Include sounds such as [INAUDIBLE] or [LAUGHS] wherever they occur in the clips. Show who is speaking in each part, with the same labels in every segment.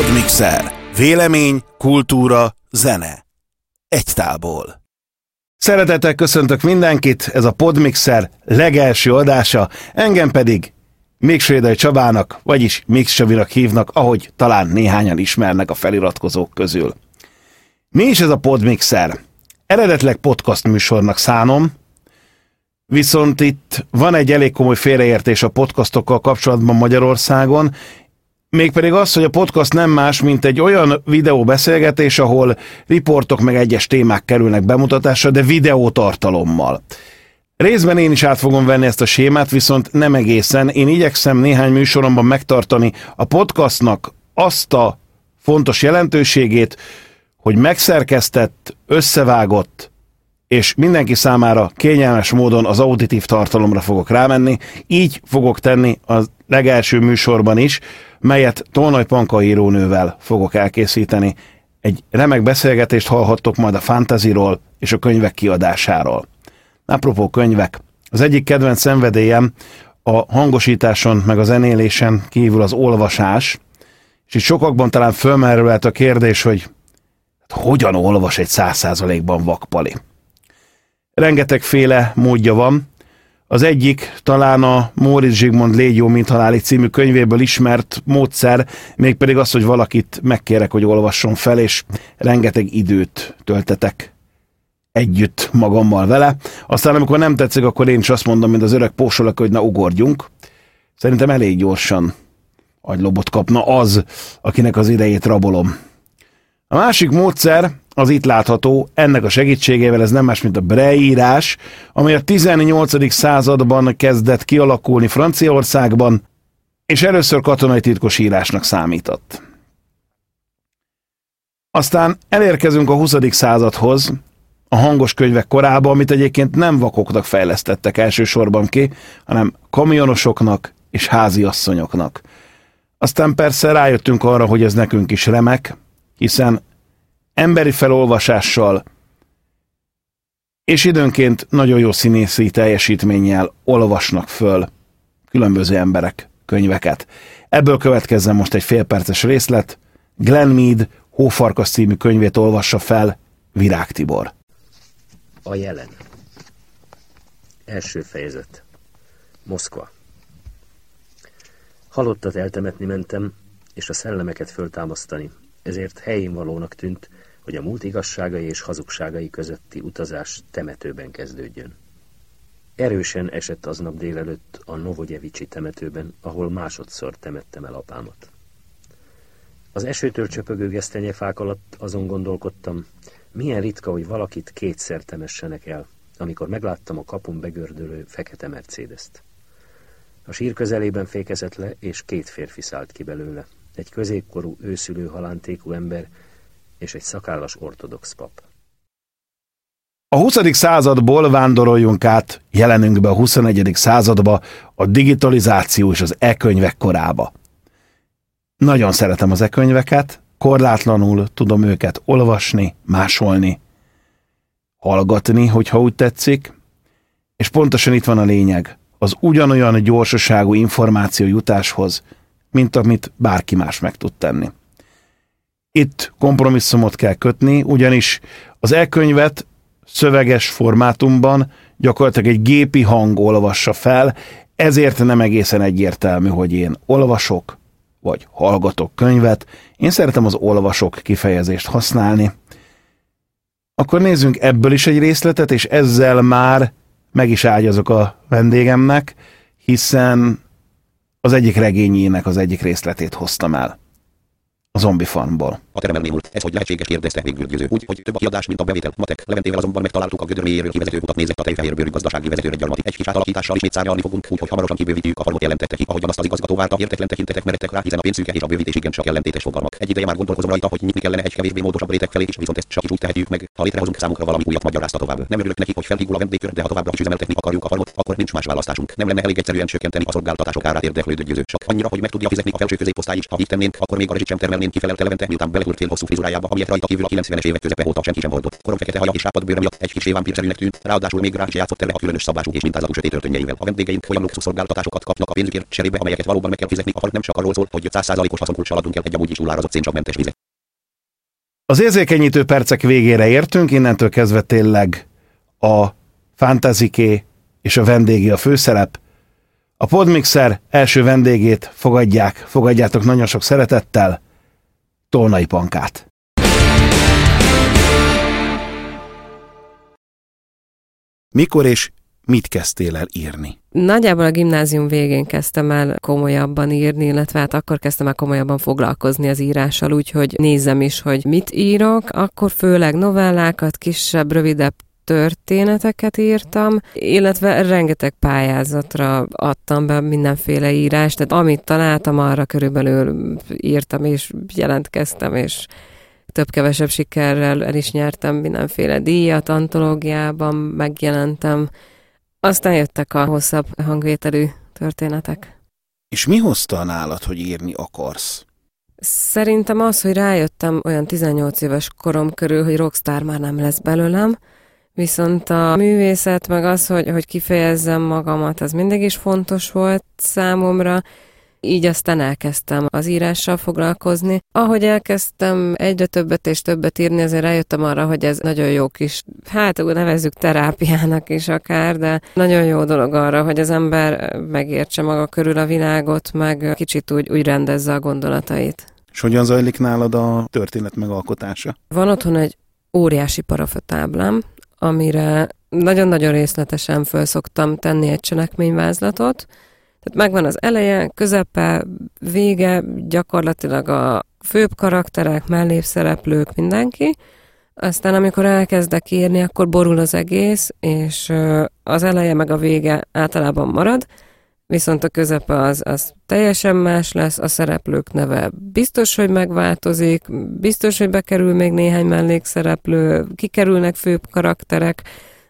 Speaker 1: Podmixer. Vélemény, kultúra, zene. Egy tálból. Szeretettel köszöntök mindenkit, ez a Podmixer legelső adása, engem pedig Miksvédai Csabának, vagyis Mix Csavinak hívnak, ahogy talán néhányan ismernek a feliratkozók közül. Mi is ez a Podmixer? Eredetleg podcast műsornak szánom, viszont itt van egy elég komoly félreértés a podcastokkal kapcsolatban Magyarországon, Mégpedig az, hogy a podcast nem más, mint egy olyan videóbeszélgetés, ahol riportok meg egyes témák kerülnek bemutatásra, de videótartalommal. Részben én is át fogom venni ezt a sémát, viszont nem egészen. Én igyekszem néhány műsoromban megtartani a podcastnak azt a fontos jelentőségét, hogy megszerkesztett, összevágott, és mindenki számára kényelmes módon az auditív tartalomra fogok rámenni. Így fogok tenni a legelső műsorban is, melyet Tolnaj Panka írónővel fogok elkészíteni. Egy remek beszélgetést hallhattok majd a fantasyról és a könyvek kiadásáról. Apropó könyvek. Az egyik kedvenc szenvedélyem a hangosításon meg a zenélésen kívül az olvasás, és itt sokakban talán fölmerülhet a kérdés, hogy hát hogyan olvas egy száz százalékban vakpali. Rengetegféle módja van, az egyik talán a Móricz Zsigmond Légyó, mint haláli című könyvéből ismert módszer, mégpedig az, hogy valakit megkérek, hogy olvasson fel, és rengeteg időt töltetek együtt magammal vele. Aztán amikor nem tetszik, akkor én is azt mondom, mint az öreg pósolak, hogy na ugorjunk. Szerintem elég gyorsan agylobot kapna az, akinek az idejét rabolom. A másik módszer az itt látható, ennek a segítségével ez nem más, mint a breírás, ami a 18. században kezdett kialakulni Franciaországban, és először katonai titkos írásnak számított. Aztán elérkezünk a 20. századhoz, a hangos könyvek korába, amit egyébként nem vakoknak fejlesztettek elsősorban ki, hanem kamionosoknak és háziasszonyoknak. Aztán persze rájöttünk arra, hogy ez nekünk is remek, hiszen emberi felolvasással és időnként nagyon jó színészi teljesítménnyel olvasnak föl különböző emberek könyveket. Ebből következzen most egy félperces részlet. Glenn Mead Hófarkas című könyvét olvassa fel Virág Tibor.
Speaker 2: A jelen. Első fejezet. Moszkva. Halottat eltemetni mentem, és a szellemeket föltámasztani, ezért helyén valónak tűnt, hogy a múlt igazságai és hazugságai közötti utazás temetőben kezdődjön. Erősen esett aznap délelőtt a Novogyevicsi temetőben, ahol másodszor temettem el apámat. Az esőtől csöpögő gesztenyefák alatt azon gondolkodtam, milyen ritka, hogy valakit kétszer temessenek el, amikor megláttam a kapun begördülő fekete Mercedes-t. A sír közelében fékezett le, és két férfi szállt ki belőle. Egy középkorú, őszülő halántékú ember, és egy szakállas ortodox pap.
Speaker 1: A 20. századból vándoroljunk át jelenünkbe a 21. századba, a digitalizáció és az e-könyvek korába. Nagyon szeretem az e-könyveket, korlátlanul tudom őket olvasni, másolni, hallgatni, hogyha úgy tetszik, és pontosan itt van a lényeg, az ugyanolyan gyorsaságú információ jutáshoz, mint amit bárki más meg tud tenni. Itt kompromisszumot kell kötni, ugyanis az e-könyvet szöveges formátumban gyakorlatilag egy gépi hang olvassa fel, ezért nem egészen egyértelmű, hogy én olvasok, vagy hallgatok könyvet. Én szeretem az olvasok kifejezést használni. Akkor nézzünk ebből is egy részletet, és ezzel már meg is ágyazok a vendégemnek, hiszen az egyik regényének az egyik részletét hoztam el a zombi farmból.
Speaker 3: A terem elnémult. Ez hogy lehetséges kérdezte végül győző. Úgy, hogy több a kiadás, mint a bevétel. Matek. Leventével azonban megtaláltuk a gödör mélyéről kivezető utat nézett a tejfehérőbőrű gazdasági vezetőre gyarmati. Egy kis átalakítással ismét szárnyalni fogunk, úgyhogy hamarosan kibővítjük a farmot jelentette ki, ahogyan azt az igazgató várta, értetlen tekintetek meredtek rá, hiszen a pénzszűke és a bővítés igen csak ellentétes fogalmak. Egy ideje már gondolkozom rajta, hogy nyitni kellene egy kevésbé módosabb réteg felé is, viszont ezt csak is úgy tehetjük meg, ha létrehozunk számunkra valami újat magyarázta tovább. Nem örülök neki, hogy felhígul a vendégkör, de ha továbbra is üzemeltetni akarjuk a farmot, akkor nincs más választásunk. Nem lenne elég egyszerűen csökkenteni a szolgáltatások árát érdeklődő győző. Csak annyira, hogy meg tudja fizetni a felső középosztály is, ha így tennénk, akkor még a rezsit sem termelnénk ki feleltelevente, miután belehult fél hosszú frizurájába, amilyet rajta kívül a 90-es évek közepe óta senki sem hordott. Korom fekete haja és sápad bőre miatt egy kis vámpírszerűnek tűnt, ráadásul még rá is játszott erre a különös szabású és mintázatú sötét öltönyeivel. A vendégeink olyan luxus szolgáltatásokat kapnak a pénzükért cserébe, amelyeket valóban meg kell fizetni. A nem csak arról szól, hogy 100%-os haszonkulcsal adunk el egy amúgy is túlárazott szénsavmentes vizet.
Speaker 1: Az érzékenyítő percek végére értünk, innentől kezdve tényleg a fantaziké és a vendégi a főszerep. A Podmixer első vendégét fogadják, fogadjátok nagyon sok szeretettel, Tolnai Pankát. Mikor és mit kezdtél el írni?
Speaker 4: Nagyjából a gimnázium végén kezdtem el komolyabban írni, illetve hát akkor kezdtem el komolyabban foglalkozni az írással, úgyhogy nézem is, hogy mit írok. Akkor főleg novellákat, kisebb, rövidebb történeteket írtam, illetve rengeteg pályázatra adtam be mindenféle írást, tehát amit találtam, arra körülbelül írtam és jelentkeztem, és több-kevesebb sikerrel el is nyertem mindenféle díjat, antológiában megjelentem. Aztán jöttek a hosszabb hangvételű történetek.
Speaker 1: És mi hozta nálad, hogy írni akarsz?
Speaker 4: Szerintem az, hogy rájöttem olyan 18 éves korom körül, hogy rockstar már nem lesz belőlem, Viszont a művészet, meg az, hogy, hogy kifejezzem magamat, az mindig is fontos volt számomra, így aztán elkezdtem az írással foglalkozni. Ahogy elkezdtem egyre többet és többet írni, azért rájöttem arra, hogy ez nagyon jó kis, hát nevezzük terápiának is akár, de nagyon jó dolog arra, hogy az ember megértse maga körül a világot, meg kicsit úgy, úgy rendezze a gondolatait.
Speaker 1: És hogyan zajlik nálad a történet megalkotása?
Speaker 4: Van otthon egy óriási parafatáblám, amire nagyon-nagyon részletesen föl szoktam tenni egy cselekményvázlatot. Tehát megvan az eleje, közepe, vége, gyakorlatilag a főbb karakterek, mellépszereplők, mindenki. Aztán amikor elkezdek írni, akkor borul az egész, és az eleje meg a vége általában marad, viszont a közepe az, az teljesen más lesz, a szereplők neve biztos, hogy megváltozik, biztos, hogy bekerül még néhány mellékszereplő, kikerülnek főbb karakterek,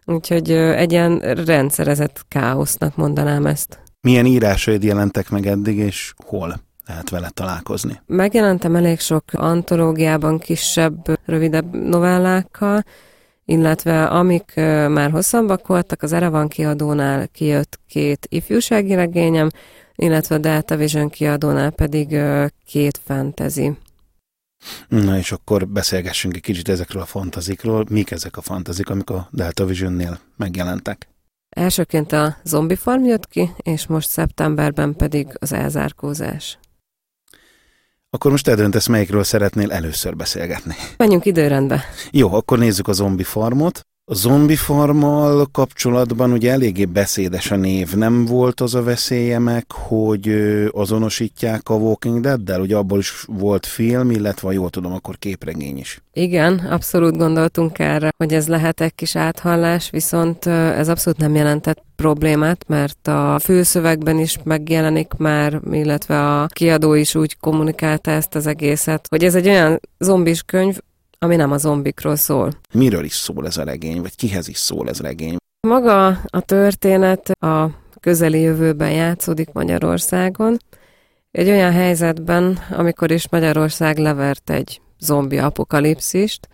Speaker 4: úgyhogy egy ilyen rendszerezett káosznak mondanám ezt.
Speaker 1: Milyen írásaid jelentek meg eddig, és hol? lehet vele találkozni?
Speaker 4: Megjelentem elég sok antológiában kisebb, rövidebb novellákkal, illetve amik már hosszabbak voltak, az Erevan kiadónál kijött két ifjúsági regényem, illetve a Delta Vision kiadónál pedig két fantasy.
Speaker 1: Na és akkor beszélgessünk egy kicsit ezekről a fantazikról. Mik ezek a fantazik, amik a Delta Vision-nél megjelentek?
Speaker 4: Elsőként a Zombie Farm jött ki, és most szeptemberben pedig az elzárkózás.
Speaker 1: Akkor most te döntesz, melyikről szeretnél először beszélgetni.
Speaker 4: Menjünk időrendbe.
Speaker 1: Jó, akkor nézzük a zombi farmot. A zombi farmmal kapcsolatban ugye eléggé beszédes a név. Nem volt az a veszélye meg, hogy azonosítják a Walking Dead-del? Ugye abból is volt film, illetve jól tudom, akkor képregény is.
Speaker 4: Igen, abszolút gondoltunk erre, hogy ez lehet egy kis áthallás, viszont ez abszolút nem jelentett problémát, mert a főszövegben is megjelenik már, illetve a kiadó is úgy kommunikálta ezt az egészet, hogy ez egy olyan zombis könyv, ami nem a zombikról szól.
Speaker 1: Miről is szól ez a regény, vagy kihez is szól ez a regény?
Speaker 4: Maga a történet a közeli jövőben játszódik Magyarországon. Egy olyan helyzetben, amikor is Magyarország levert egy zombi apokalipszist,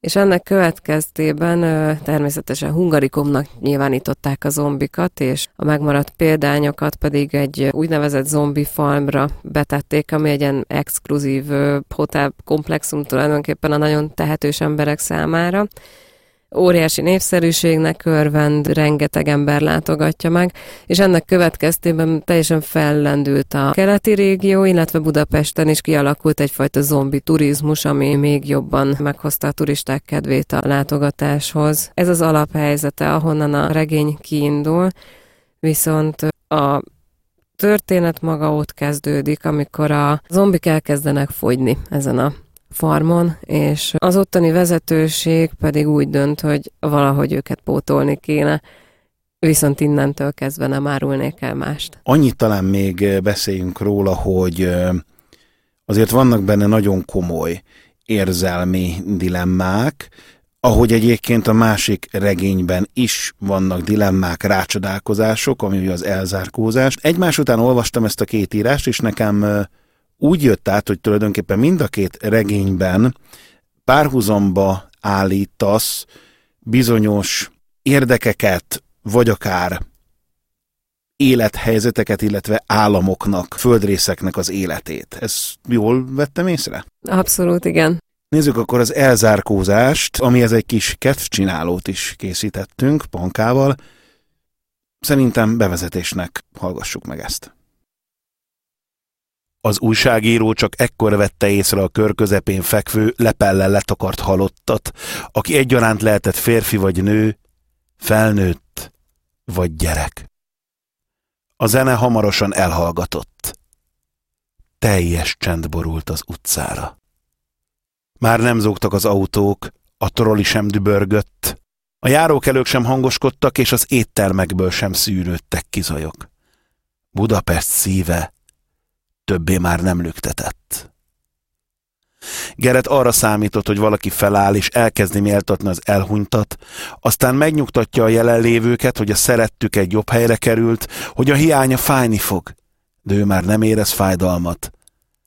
Speaker 4: és ennek következtében természetesen hungarikumnak nyilvánították a zombikat, és a megmaradt példányokat pedig egy úgynevezett zombi farmra betették, ami egy ilyen exkluzív hotel komplexum tulajdonképpen a nagyon tehetős emberek számára óriási népszerűségnek örvend, rengeteg ember látogatja meg, és ennek következtében teljesen fellendült a keleti régió, illetve Budapesten is kialakult egyfajta zombi turizmus, ami még jobban meghozta a turisták kedvét a látogatáshoz. Ez az alaphelyzete, ahonnan a regény kiindul, viszont a történet maga ott kezdődik, amikor a zombik elkezdenek fogyni ezen a farmon, és az ottani vezetőség pedig úgy dönt, hogy valahogy őket pótolni kéne, viszont innentől kezdve nem árulnék el mást.
Speaker 1: Annyit talán még beszéljünk róla, hogy azért vannak benne nagyon komoly érzelmi dilemmák, ahogy egyébként a másik regényben is vannak dilemmák, rácsodálkozások, ami az elzárkózás. Egymás után olvastam ezt a két írást, és nekem úgy jött át, hogy tulajdonképpen mind a két regényben párhuzamba állítasz bizonyos érdekeket, vagy akár élethelyzeteket, illetve államoknak, földrészeknek az életét. Ez jól vettem észre?
Speaker 5: Abszolút, igen.
Speaker 1: Nézzük akkor az elzárkózást, amihez egy kis kedvcsinálót is készítettünk Pankával. Szerintem bevezetésnek hallgassuk meg ezt. Az újságíró csak ekkor vette észre a kör közepén fekvő, lepellel letakart halottat, aki egyaránt lehetett férfi vagy nő, felnőtt vagy gyerek. A zene hamarosan elhallgatott. Teljes csend borult az utcára. Már nem zúgtak az autók, a troli sem dübörgött, a járókelők sem hangoskodtak, és az éttermekből sem szűrődtek kizajok. Budapest szíve többé már nem lüktetett. Geret arra számított, hogy valaki feláll és elkezdi méltatni az elhunytat, aztán megnyugtatja a jelenlévőket, hogy a szerettük egy jobb helyre került, hogy a hiánya fájni fog, de ő már nem érez fájdalmat,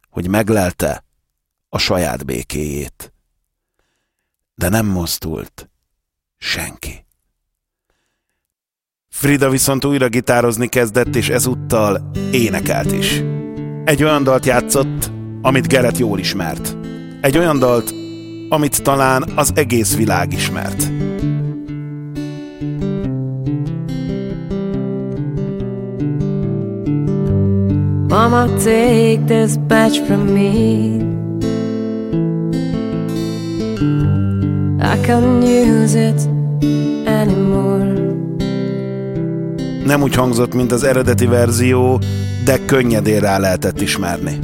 Speaker 1: hogy meglelte a saját békéjét. De nem mozdult senki. Frida viszont újra gitározni kezdett, és ezúttal énekelt is. Egy olyan dalt játszott, amit Geret jól ismert. Egy olyan dalt, amit talán az egész világ ismert.
Speaker 4: Mama, take this badge from me. I can't use it anymore.
Speaker 1: Nem úgy hangzott, mint az eredeti verzió, de könnyedén rá lehetett ismerni.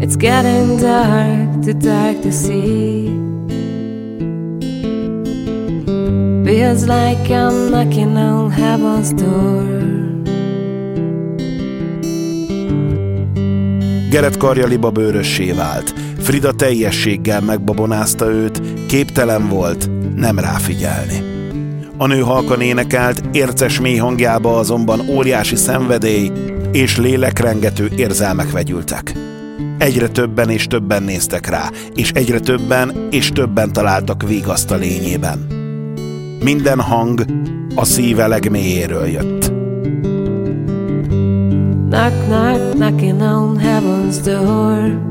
Speaker 4: It's getting dark, too dark to see. Feels like I'm knocking on heaven's door.
Speaker 1: Geret karja liba bőrössé vált. Frida teljességgel megbabonázta őt, képtelen volt nem ráfigyelni. A nő halkan énekelt, érces mély hangjába azonban óriási szenvedély és lélekrengető érzelmek vegyültek. Egyre többen és többen néztek rá, és egyre többen és többen találtak vigaszt a lényében. Minden hang a szíve legmélyéről jött.
Speaker 4: Knock, knock, knocking on heaven's door.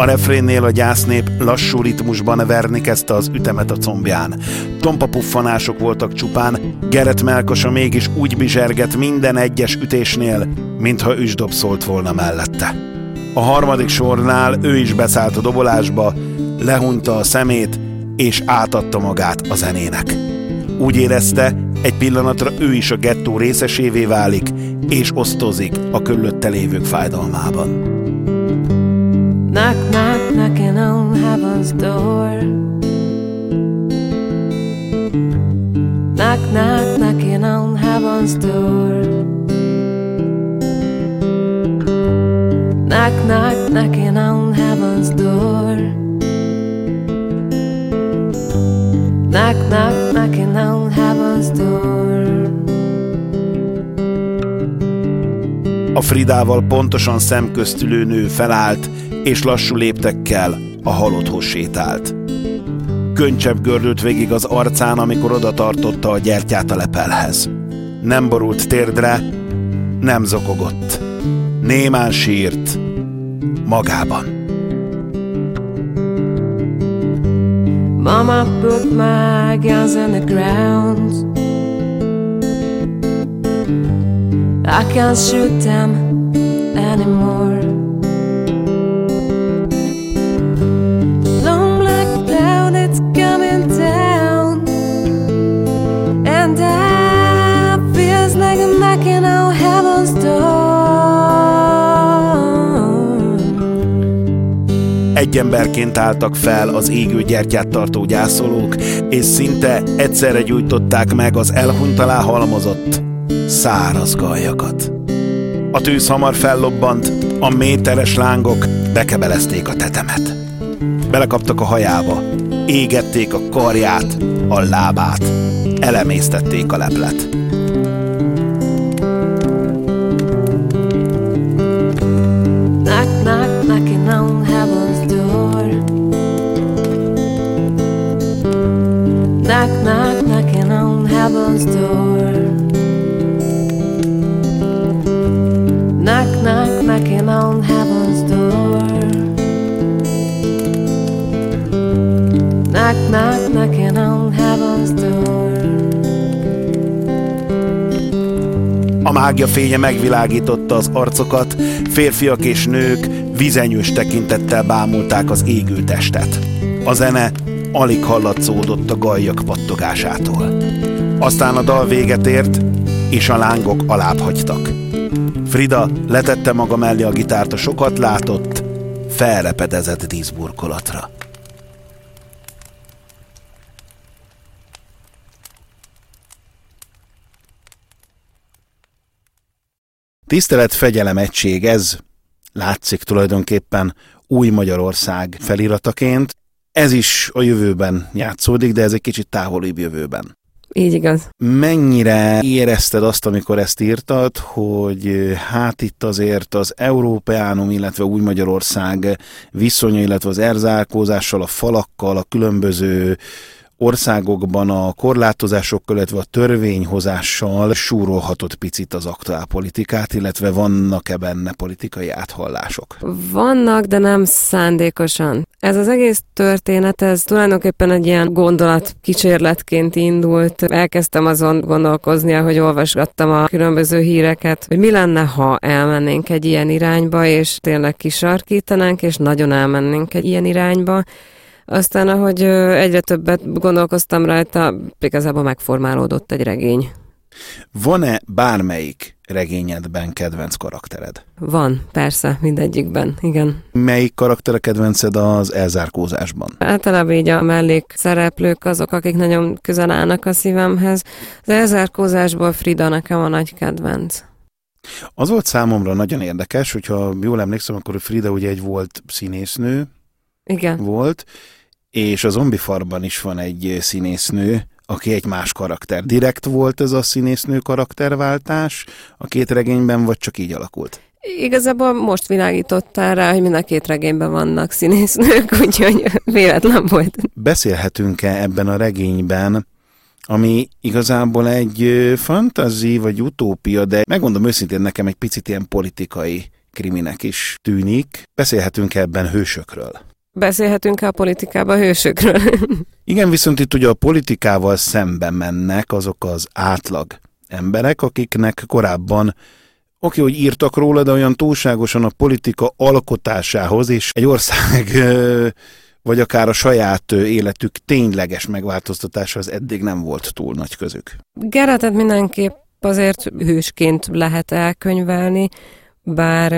Speaker 1: A refrénnél a gyásznép lassú ritmusban verni kezdte az ütemet a combján. Tompa puffanások voltak csupán, Geret melkosa mégis úgy bizserget minden egyes ütésnél, mintha üsdob szólt volna mellette. A harmadik sornál ő is beszállt a dobolásba, lehunta a szemét, és átadta magát a zenének. Úgy érezte, egy pillanatra ő is a gettó részesévé válik, és osztozik a körülötte lévők fájdalmában.
Speaker 4: Knocking on heaven's door. Knock, knock, knocking on heaven's door. Knock, knock, knocking on heaven's door. Knock, knock, knocking on heaven's door.
Speaker 1: A Fridával pontosan szemköztülő nő felállt, és lassú léptekkel a halotthoz sétált. Könycsebb gördült végig az arcán, amikor oda tartotta a gyertyát a lepelhez. Nem borult térdre, nem zokogott. Némán sírt, magában.
Speaker 4: Mama put my guns in the ground. I can't shoot them anymore.
Speaker 1: Emberként álltak fel az égő gyertyát tartó gyászolók, és szinte egyszerre gyújtották meg az elhunyt alá halmozott száraz galjakat. A tűz hamar fellobbant, a méteres lángok bekebelezték a tetemet. Belekaptak a hajába, égették a karját, a lábát, elemésztették a leplet.
Speaker 6: Knock, knock, knocking on heaven's door.
Speaker 1: A mágia fénye megvilágította az arcokat, férfiak és nők vizenyős tekintettel bámulták az égő testet. A zene alig hallatszódott a gajjak pattogásától. Aztán a dal véget ért, és a lángok alább hagytak. Frida letette maga mellé a gitárt a sokat látott, felrepedezett díszburkolatra. Tisztelet, fegyelem, egység, ez látszik tulajdonképpen új Magyarország felirataként. Ez is a jövőben játszódik, de ez egy kicsit távolibb jövőben.
Speaker 4: Így igaz.
Speaker 1: Mennyire érezted azt, amikor ezt írtad, hogy hát itt azért az Európeánum, illetve új Magyarország viszonya, illetve az erzálkózással, a falakkal, a különböző országokban a korlátozásokkal, illetve a törvényhozással súrolhatott picit az aktuál politikát, illetve vannak-e benne politikai áthallások?
Speaker 4: Vannak, de nem szándékosan. Ez az egész történet, ez tulajdonképpen egy ilyen gondolat kísérletként indult. Elkezdtem azon gondolkozni, hogy olvasgattam a különböző híreket, hogy mi lenne, ha elmennénk egy ilyen irányba, és tényleg kisarkítanánk, és nagyon elmennénk egy ilyen irányba. Aztán, ahogy egyre többet gondolkoztam rajta, igazából megformálódott egy regény.
Speaker 1: Van-e bármelyik regényedben kedvenc karaktered?
Speaker 4: Van, persze, mindegyikben, igen.
Speaker 1: Melyik karakter a kedvenced az elzárkózásban?
Speaker 4: Általában így a mellék szereplők azok, akik nagyon közel állnak a szívemhez. Az elzárkózásból Frida nekem a nagy kedvenc.
Speaker 1: Az volt számomra nagyon érdekes, hogyha jól emlékszem, akkor Frida ugye egy volt színésznő
Speaker 4: Igen.
Speaker 1: volt, és a zombifarban is van egy színésznő, aki egy más karakter. Direkt volt ez a színésznő karakterváltás a két regényben, vagy csak így alakult?
Speaker 4: Igazából most világítottál rá, hogy mind a két regényben vannak színésznők, [LAUGHS] úgyhogy véletlen volt.
Speaker 1: Beszélhetünk-e ebben a regényben, ami igazából egy ö, fantazi vagy utópia, de megmondom őszintén, nekem egy picit ilyen politikai kriminek is tűnik. Beszélhetünk ebben hősökről.
Speaker 4: Beszélhetünk a politikában hősökről. [LAUGHS]
Speaker 1: Igen, viszont itt ugye a politikával szembe mennek azok az átlag emberek, akiknek korábban oké, hogy írtak róla, de olyan túlságosan a politika alkotásához és egy ország vagy akár a saját életük tényleges megváltoztatásához eddig nem volt túl nagy közük.
Speaker 4: Geretet mindenképp azért hősként lehet elkönyvelni, bár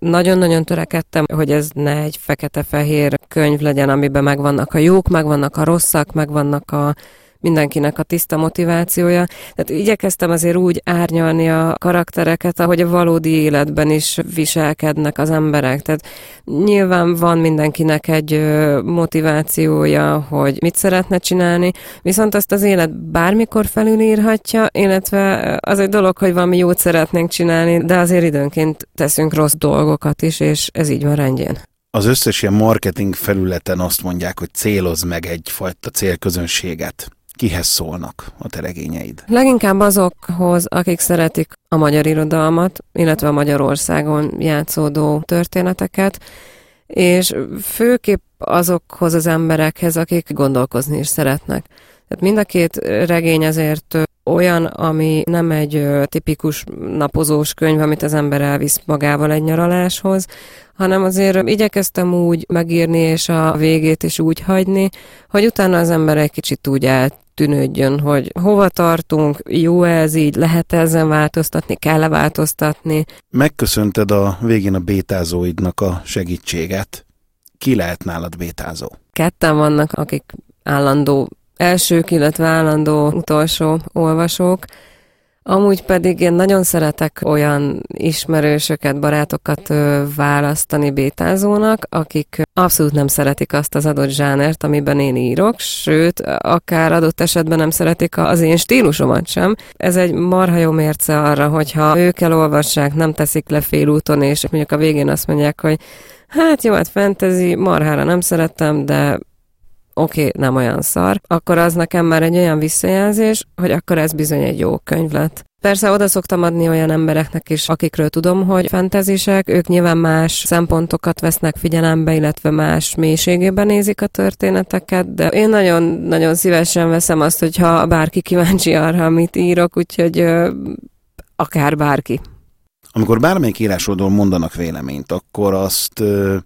Speaker 4: nagyon-nagyon törekedtem, hogy ez ne egy fekete-fehér könyv legyen, amiben megvannak a jók, megvannak a rosszak, megvannak a mindenkinek a tiszta motivációja. Tehát igyekeztem azért úgy árnyalni a karaktereket, ahogy a valódi életben is viselkednek az emberek. Tehát nyilván van mindenkinek egy motivációja, hogy mit szeretne csinálni, viszont azt az élet bármikor felülírhatja, illetve az egy dolog, hogy valami jót szeretnénk csinálni, de azért időnként teszünk rossz dolgokat is, és ez így van rendjén.
Speaker 1: Az összes ilyen marketing felületen azt mondják, hogy céloz meg egyfajta célközönséget. Kihez szólnak a te regényeid?
Speaker 4: Leginkább azokhoz, akik szeretik a magyar irodalmat, illetve a Magyarországon játszódó történeteket, és főképp azokhoz az emberekhez, akik gondolkozni is szeretnek. Tehát mind a két regény azért olyan, ami nem egy tipikus napozós könyv, amit az ember elvisz magával egy nyaraláshoz, hanem azért igyekeztem úgy megírni, és a végét is úgy hagyni, hogy utána az ember egy kicsit úgy eltűnődjön, hogy hova tartunk, jó ez így, lehet ezen változtatni, kell-e változtatni.
Speaker 1: Megköszönted a végén a bétázóidnak a segítséget. ki lehet nálad bétázó?
Speaker 4: Ketten vannak, akik állandó elsők, illetve állandó utolsó olvasók. Amúgy pedig én nagyon szeretek olyan ismerősöket, barátokat választani bétázónak, akik abszolút nem szeretik azt az adott zsánert, amiben én írok, sőt, akár adott esetben nem szeretik az én stílusomat sem. Ez egy marha jó mérce arra, hogyha ők elolvassák, nem teszik le félúton, és mondjuk a végén azt mondják, hogy hát jó, hát fantasy, marhára nem szerettem, de oké, okay, nem olyan szar, akkor az nekem már egy olyan visszajelzés, hogy akkor ez bizony egy jó könyv lett. Persze oda szoktam adni olyan embereknek is, akikről tudom, hogy fentezisek, ők nyilván más szempontokat vesznek figyelembe, illetve más mélységében nézik a történeteket, de én nagyon-nagyon szívesen veszem azt, hogyha bárki kíváncsi arra, amit írok, úgyhogy ö, akár bárki.
Speaker 1: Amikor bármelyik írásodról mondanak véleményt, akkor azt ö,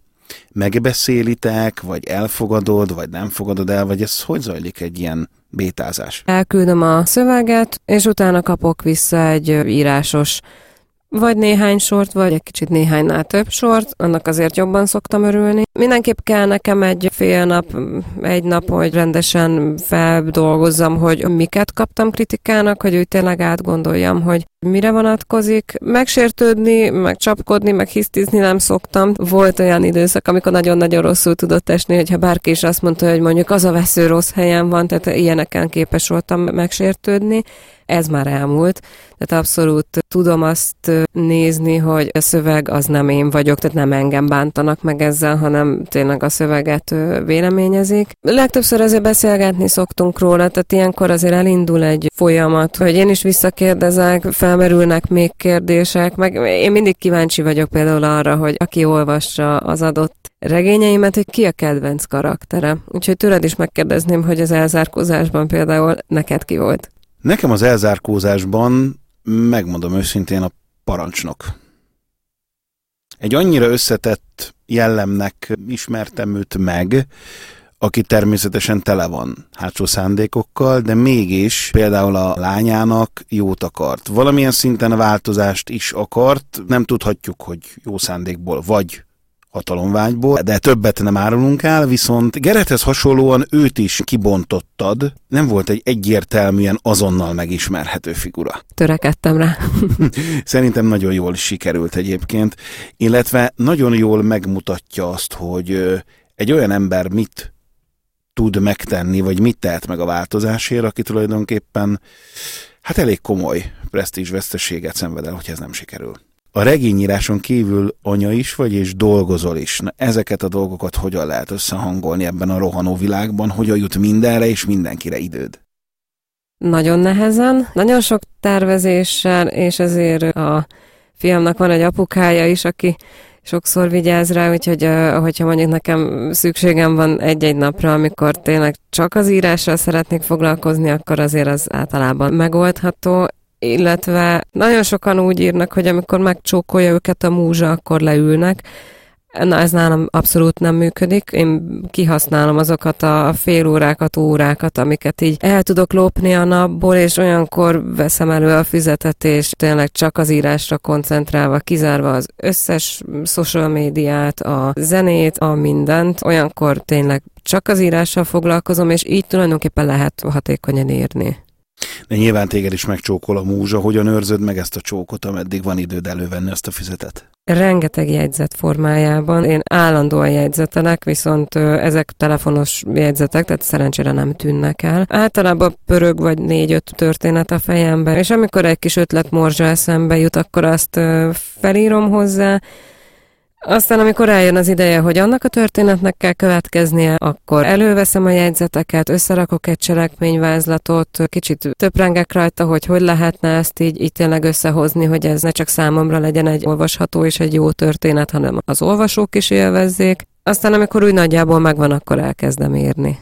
Speaker 1: megbeszélitek, vagy elfogadod, vagy nem fogadod el, vagy ez hogy zajlik egy ilyen bétázás?
Speaker 4: Elküldöm a szöveget, és utána kapok vissza egy írásos vagy néhány sort, vagy egy kicsit néhánynál több sort, annak azért jobban szoktam örülni. Mindenképp kell nekem egy fél nap, egy nap, hogy rendesen feldolgozzam, hogy miket kaptam kritikának, hogy úgy tényleg átgondoljam, hogy mire vonatkozik. Megsértődni, meg csapkodni, meg hisztizni nem szoktam. Volt olyan időszak, amikor nagyon-nagyon rosszul tudott esni, hogyha bárki is azt mondta, hogy mondjuk az a vesző rossz helyen van, tehát ilyeneken képes voltam megsértődni. Ez már elmúlt. Tehát abszolút tudom azt nézni, hogy a szöveg az nem én vagyok, tehát nem engem bántanak meg ezzel, hanem tényleg a szöveget véleményezik. Legtöbbször azért beszélgetni szoktunk róla, tehát ilyenkor azért elindul egy folyamat, hogy én is visszakérdezek, felmerülnek még kérdések, meg én mindig kíváncsi vagyok például arra, hogy aki olvassa az adott regényeimet, hogy ki a kedvenc karaktere. Úgyhogy tőled is megkérdezném, hogy az elzárkózásban például neked ki volt.
Speaker 1: Nekem az elzárkózásban, megmondom őszintén, a parancsnok. Egy annyira összetett jellemnek ismertem őt meg, aki természetesen tele van hátsó szándékokkal, de mégis például a lányának jót akart. Valamilyen szinten változást is akart, nem tudhatjuk, hogy jó szándékból vagy hatalomvágyból, de többet nem árulunk el, viszont Gerethez hasonlóan őt is kibontottad, nem volt egy egyértelműen azonnal megismerhető figura.
Speaker 4: Törekedtem rá. [LAUGHS]
Speaker 1: Szerintem nagyon jól sikerült egyébként, illetve nagyon jól megmutatja azt, hogy egy olyan ember mit tud megtenni, vagy mit tehet meg a változásért, aki tulajdonképpen hát elég komoly presztízs veszteséget szenved el, hogy ez nem sikerül. A regényíráson kívül anya is vagy, és dolgozol is. Na, ezeket a dolgokat hogyan lehet összehangolni ebben a rohanó világban, hogyan jut mindenre és mindenkire időd?
Speaker 4: Nagyon nehezen, nagyon sok tervezéssel, és ezért a fiamnak van egy apukája is, aki sokszor vigyáz rá, úgyhogy hogyha mondjuk nekem szükségem van egy-egy napra, amikor tényleg csak az írással szeretnék foglalkozni, akkor azért az általában megoldható, illetve nagyon sokan úgy írnak, hogy amikor megcsókolja őket a múzsa, akkor leülnek. Na, ez nálam abszolút nem működik. Én kihasználom azokat a fél órákat, órákat, amiket így el tudok lopni a napból, és olyankor veszem elő a füzetet, és tényleg csak az írásra koncentrálva, kizárva az összes social médiát, a zenét, a mindent. Olyankor tényleg csak az írással foglalkozom, és így tulajdonképpen lehet hatékonyan írni.
Speaker 1: De nyilván téged is megcsókol a múzsa, hogyan őrzöd meg ezt a csókot, ameddig van időd elővenni ezt a füzetet?
Speaker 4: Rengeteg jegyzet formájában. Én állandóan jegyzetelek, viszont ezek telefonos jegyzetek, tehát szerencsére nem tűnnek el. Általában pörög vagy négy-öt történet a fejemben, és amikor egy kis ötlet morzsa eszembe jut, akkor azt felírom hozzá, aztán, amikor eljön az ideje, hogy annak a történetnek kell következnie, akkor előveszem a jegyzeteket, összerakok egy cselekményvázlatot, kicsit töprengek rajta, hogy hogy lehetne ezt így, így tényleg összehozni, hogy ez ne csak számomra legyen egy olvasható és egy jó történet, hanem az olvasók is élvezzék. Aztán, amikor úgy nagyjából megvan, akkor elkezdem írni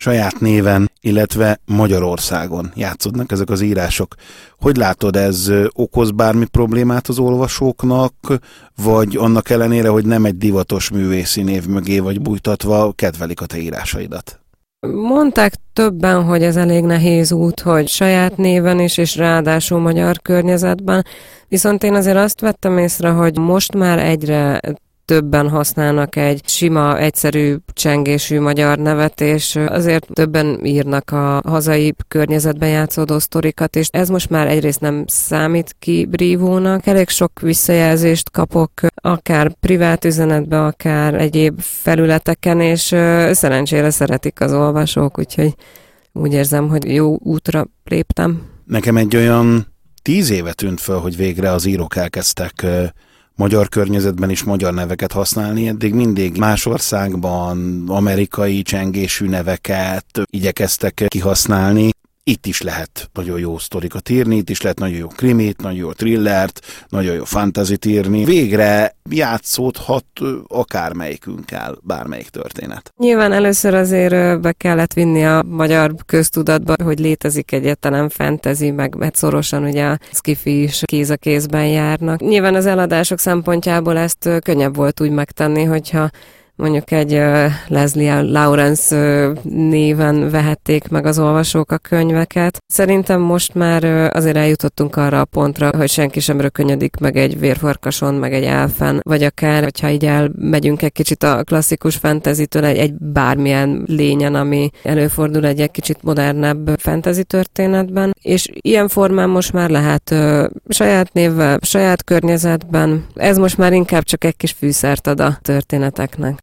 Speaker 1: saját néven, illetve Magyarországon játszódnak ezek az írások. Hogy látod, ez okoz bármi problémát az olvasóknak, vagy annak ellenére, hogy nem egy divatos művészi név mögé vagy bújtatva, kedvelik a te írásaidat?
Speaker 4: Mondták többen, hogy ez elég nehéz út, hogy saját néven is, és ráadásul magyar környezetben, viszont én azért azt vettem észre, hogy most már egyre többen használnak egy sima, egyszerű, csengésű magyar nevet, és azért többen írnak a hazai környezetben játszódó sztorikat, és ez most már egyrészt nem számít ki brívónak. Elég sok visszajelzést kapok, akár privát üzenetbe, akár egyéb felületeken, és szerencsére szeretik az olvasók, úgyhogy úgy érzem, hogy jó útra léptem.
Speaker 1: Nekem egy olyan tíz éve tűnt föl, hogy végre az írók elkezdtek magyar környezetben is magyar neveket használni. Eddig mindig más országban amerikai csengésű neveket igyekeztek kihasználni itt is lehet nagyon jó sztorikat írni, itt is lehet nagyon jó krimit, nagyon jó thrillert, nagyon jó fantazit írni. Végre játszódhat akármelyikünkkel bármelyik történet.
Speaker 4: Nyilván először azért be kellett vinni a magyar köztudatba, hogy létezik egyetlen fantasy, meg mert szorosan ugye a skifi is kéz a kézben járnak. Nyilván az eladások szempontjából ezt könnyebb volt úgy megtenni, hogyha mondjuk egy Leslie Lawrence néven vehették meg az olvasók a könyveket. Szerintem most már azért eljutottunk arra a pontra, hogy senki sem rökönyödik meg egy vérfarkason, meg egy elfen, vagy akár, hogyha így elmegyünk egy kicsit a klasszikus fantasy-től egy, egy bármilyen lényen, ami előfordul egy, egy kicsit modernebb fantasy történetben, és ilyen formán most már lehet uh, saját névvel, saját környezetben. Ez most már inkább csak egy kis fűszert ad a történeteknek.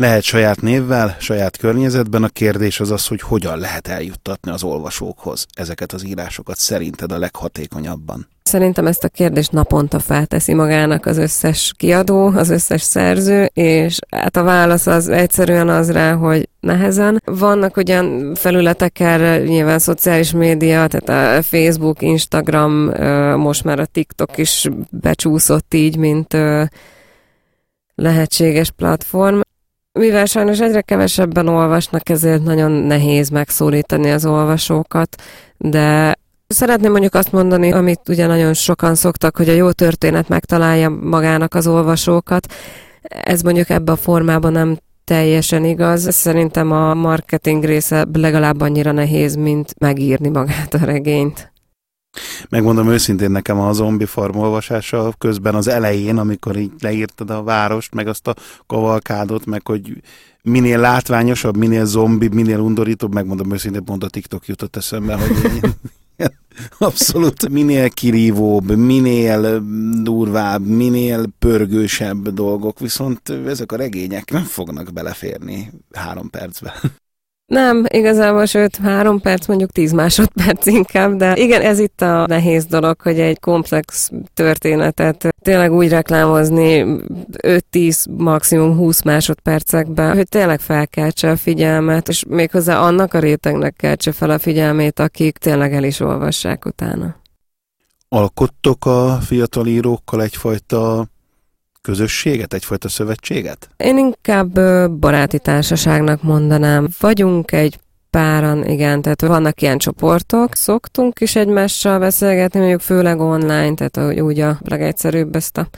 Speaker 1: Lehet saját névvel, saját környezetben, a kérdés az az, hogy hogyan lehet eljuttatni az olvasókhoz ezeket az írásokat szerinted a leghatékonyabban.
Speaker 4: Szerintem ezt a kérdést naponta felteszi magának az összes kiadó, az összes szerző, és hát a válasz az egyszerűen az rá, hogy nehezen. Vannak olyan felületek erre, nyilván szociális média, tehát a Facebook, Instagram, most már a TikTok is becsúszott így, mint lehetséges platform. Mivel sajnos egyre kevesebben olvasnak, ezért nagyon nehéz megszólítani az olvasókat, de Szeretném mondjuk azt mondani, amit ugye nagyon sokan szoktak, hogy a jó történet megtalálja magának az olvasókat. Ez mondjuk ebben a formában nem teljesen igaz. Szerintem a marketing része legalább annyira nehéz, mint megírni magát a regényt.
Speaker 1: Megmondom őszintén nekem a zombi farm olvasása közben az elején, amikor így leírtad a várost, meg azt a kavalkádot, meg hogy minél látványosabb, minél zombi, minél undorítóbb, megmondom őszintén, pont a TikTok jutott eszembe, hogy abszolút minél kirívóbb, minél durvább, minél pörgősebb dolgok, viszont ezek a regények nem fognak beleférni három percbe.
Speaker 4: Nem, igazából, sőt, három perc, mondjuk tíz másodperc inkább, de igen, ez itt a nehéz dolog, hogy egy komplex történetet tényleg úgy reklámozni 5-10, maximum 20 másodpercekben, hogy tényleg felkeltse a figyelmet, és méghozzá annak a rétegnek keltse fel a figyelmét, akik tényleg el is olvassák utána.
Speaker 1: Alkottok a fiatal írókkal egyfajta közösséget, egyfajta szövetséget?
Speaker 4: Én inkább baráti társaságnak mondanám. Vagyunk egy páran, igen, tehát vannak ilyen csoportok, szoktunk is egymással beszélgetni, mondjuk főleg online, tehát úgy a legegyszerűbb ezt a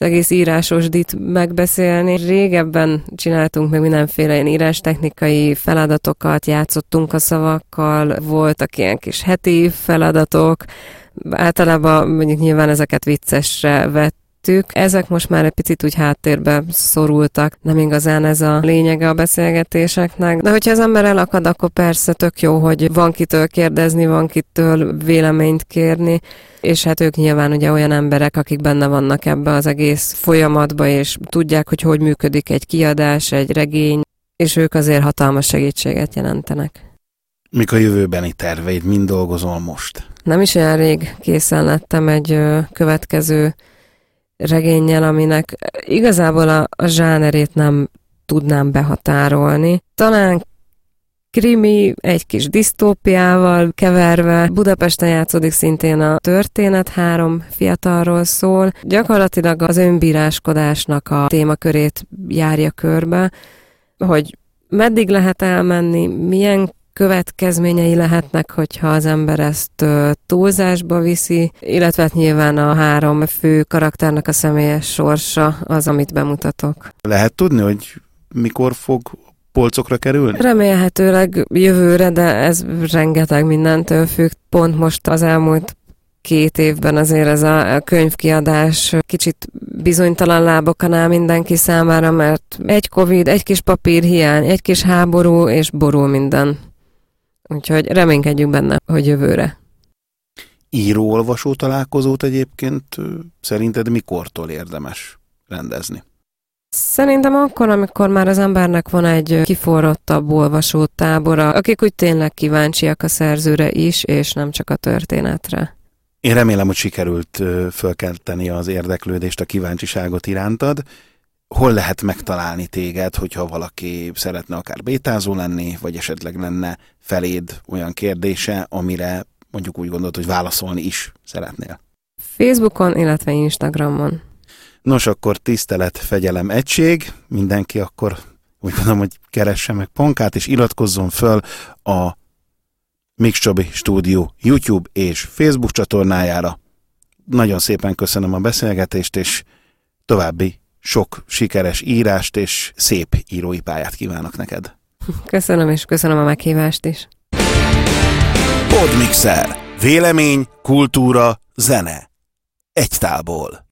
Speaker 4: az egész írásos dit megbeszélni. Régebben csináltunk meg mindenféle ilyen írástechnikai feladatokat, játszottunk a szavakkal, voltak ilyen kis heti feladatok, általában mondjuk nyilván ezeket viccesre vett tettük. Ezek most már egy picit úgy háttérbe szorultak, nem igazán ez a lényege a beszélgetéseknek. De hogyha az ember elakad, akkor persze tök jó, hogy van kitől kérdezni, van kitől véleményt kérni, és hát ők nyilván ugye olyan emberek, akik benne vannak ebbe az egész folyamatba, és tudják, hogy hogy működik egy kiadás, egy regény, és ők azért hatalmas segítséget jelentenek.
Speaker 1: Mik a jövőbeni terveid, mind dolgozol most?
Speaker 4: Nem is olyan rég készen lettem egy következő regényel, aminek igazából a, a zsánerét nem tudnám behatárolni. Talán krimi, egy kis disztópiával keverve. Budapesten játszódik szintén a történet, három fiatalról szól. Gyakorlatilag az önbíráskodásnak a témakörét járja körbe, hogy meddig lehet elmenni, milyen következményei lehetnek, hogyha az ember ezt túlzásba viszi, illetve hát nyilván a három fő karakternek a személyes sorsa az, amit bemutatok.
Speaker 1: Lehet tudni, hogy mikor fog polcokra kerülni?
Speaker 4: Remélhetőleg jövőre, de ez rengeteg mindentől függ. Pont most az elmúlt két évben azért ez a könyvkiadás kicsit bizonytalan lábokon áll mindenki számára, mert egy Covid, egy kis papír hiány, egy kis háború, és borul minden. Úgyhogy reménykedjünk benne, hogy jövőre.
Speaker 1: Író-olvasó találkozót egyébként szerinted mikortól érdemes rendezni?
Speaker 4: Szerintem akkor, amikor már az embernek van egy kiforrottabb olvasó tábora, akik úgy tényleg kíváncsiak a szerzőre is, és nem csak a történetre.
Speaker 1: Én remélem, hogy sikerült fölkelteni az érdeklődést, a kíváncsiságot irántad. Hol lehet megtalálni téged, hogyha valaki szeretne akár bétázó lenni, vagy esetleg lenne feléd olyan kérdése, amire mondjuk úgy gondolod, hogy válaszolni is szeretnél?
Speaker 4: Facebookon, illetve Instagramon.
Speaker 1: Nos, akkor tisztelet, fegyelem, egység. Mindenki akkor úgy mondom, hogy keresse meg Ponkát, és iratkozzon föl a Mix Csabi Stúdió YouTube és Facebook csatornájára. Nagyon szépen köszönöm a beszélgetést, és további sok sikeres írást és szép írói pályát kívánok neked.
Speaker 4: Köszönöm, és köszönöm a meghívást is.
Speaker 1: Podmixer. Vélemény, kultúra, zene. Egy tálból.